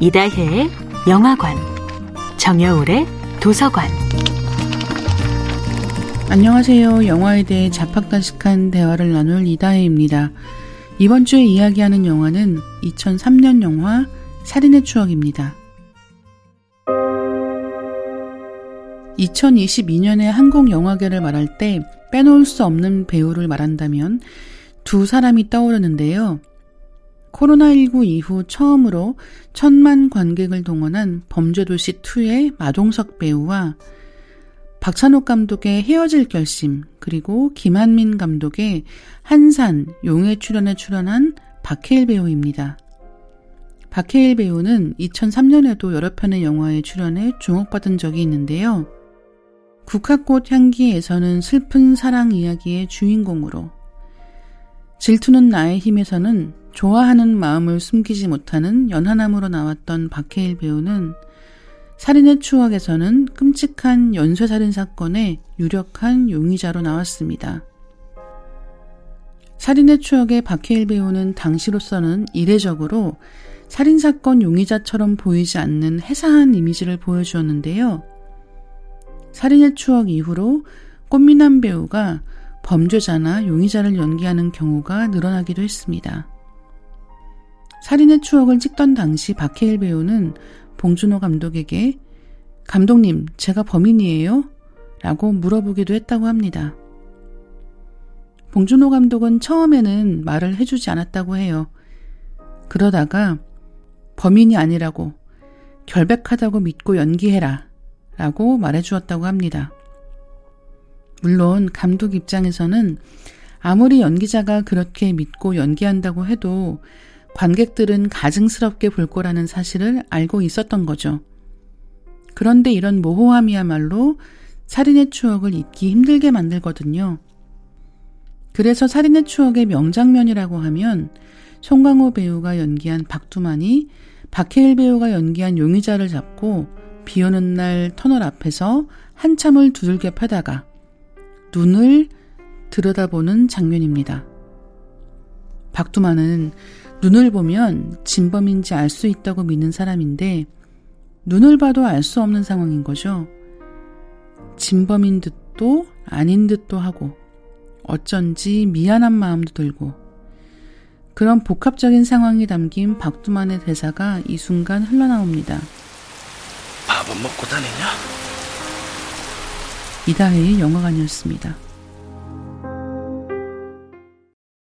이다혜의 영화관, 정여울의 도서관. 안녕하세요. 영화에 대해 자팍다식한 대화를 나눌 이다혜입니다. 이번 주에 이야기하는 영화는 2003년 영화 살인의 추억입니다. 2022년의 한국 영화계를 말할 때 빼놓을 수 없는 배우를 말한다면 두 사람이 떠오르는데요. 코로나19 이후 처음으로 천만 관객을 동원한 범죄도시2의 마동석 배우와 박찬욱 감독의 헤어질 결심, 그리고 김한민 감독의 한산, 용의 출연에 출연한 박해일 배우입니다. 박해일 배우는 2003년에도 여러 편의 영화에 출연해 주목받은 적이 있는데요. 국화꽃 향기에서는 슬픈 사랑 이야기의 주인공으로, 질투는 나의 힘에서는 좋아하는 마음을 숨기지 못하는 연하남으로 나왔던 박해일 배우는 살인의 추억에서는 끔찍한 연쇄살인 사건의 유력한 용의자로 나왔습니다. 살인의 추억의 박해일 배우는 당시로서는 이례적으로 살인사건 용의자처럼 보이지 않는 해사한 이미지를 보여주었는데요. 살인의 추억 이후로 꽃미남 배우가 범죄자나 용의자를 연기하는 경우가 늘어나기도 했습니다. 살인의 추억을 찍던 당시 박해일 배우는 봉준호 감독에게 감독님, 제가 범인이에요? 라고 물어보기도 했다고 합니다. 봉준호 감독은 처음에는 말을 해주지 않았다고 해요. 그러다가 범인이 아니라고 결백하다고 믿고 연기해라 라고 말해주었다고 합니다. 물론 감독 입장에서는 아무리 연기자가 그렇게 믿고 연기한다고 해도 관객들은 가증스럽게 볼 거라는 사실을 알고 있었던 거죠. 그런데 이런 모호함이야말로 살인의 추억을 잊기 힘들게 만들거든요. 그래서 살인의 추억의 명장면이라고 하면 송강호 배우가 연기한 박두만이 박해일 배우가 연기한 용의자를 잡고 비 오는 날 터널 앞에서 한참을 두들겨 패다가 눈을 들여다보는 장면입니다. 박두만은 눈을 보면 진범인지 알 수 있다고 믿는 사람인데 눈을 봐도 알 수 없는 상황인 거죠. 진범인 듯도 아닌 듯도 하고 어쩐지 미안한 마음도 들고 그런 복합적인 상황이 담긴 박두만의 대사가 이 순간 흘러나옵니다. 밥은 먹고 다니냐? 이다혜의 영화관이었습니다.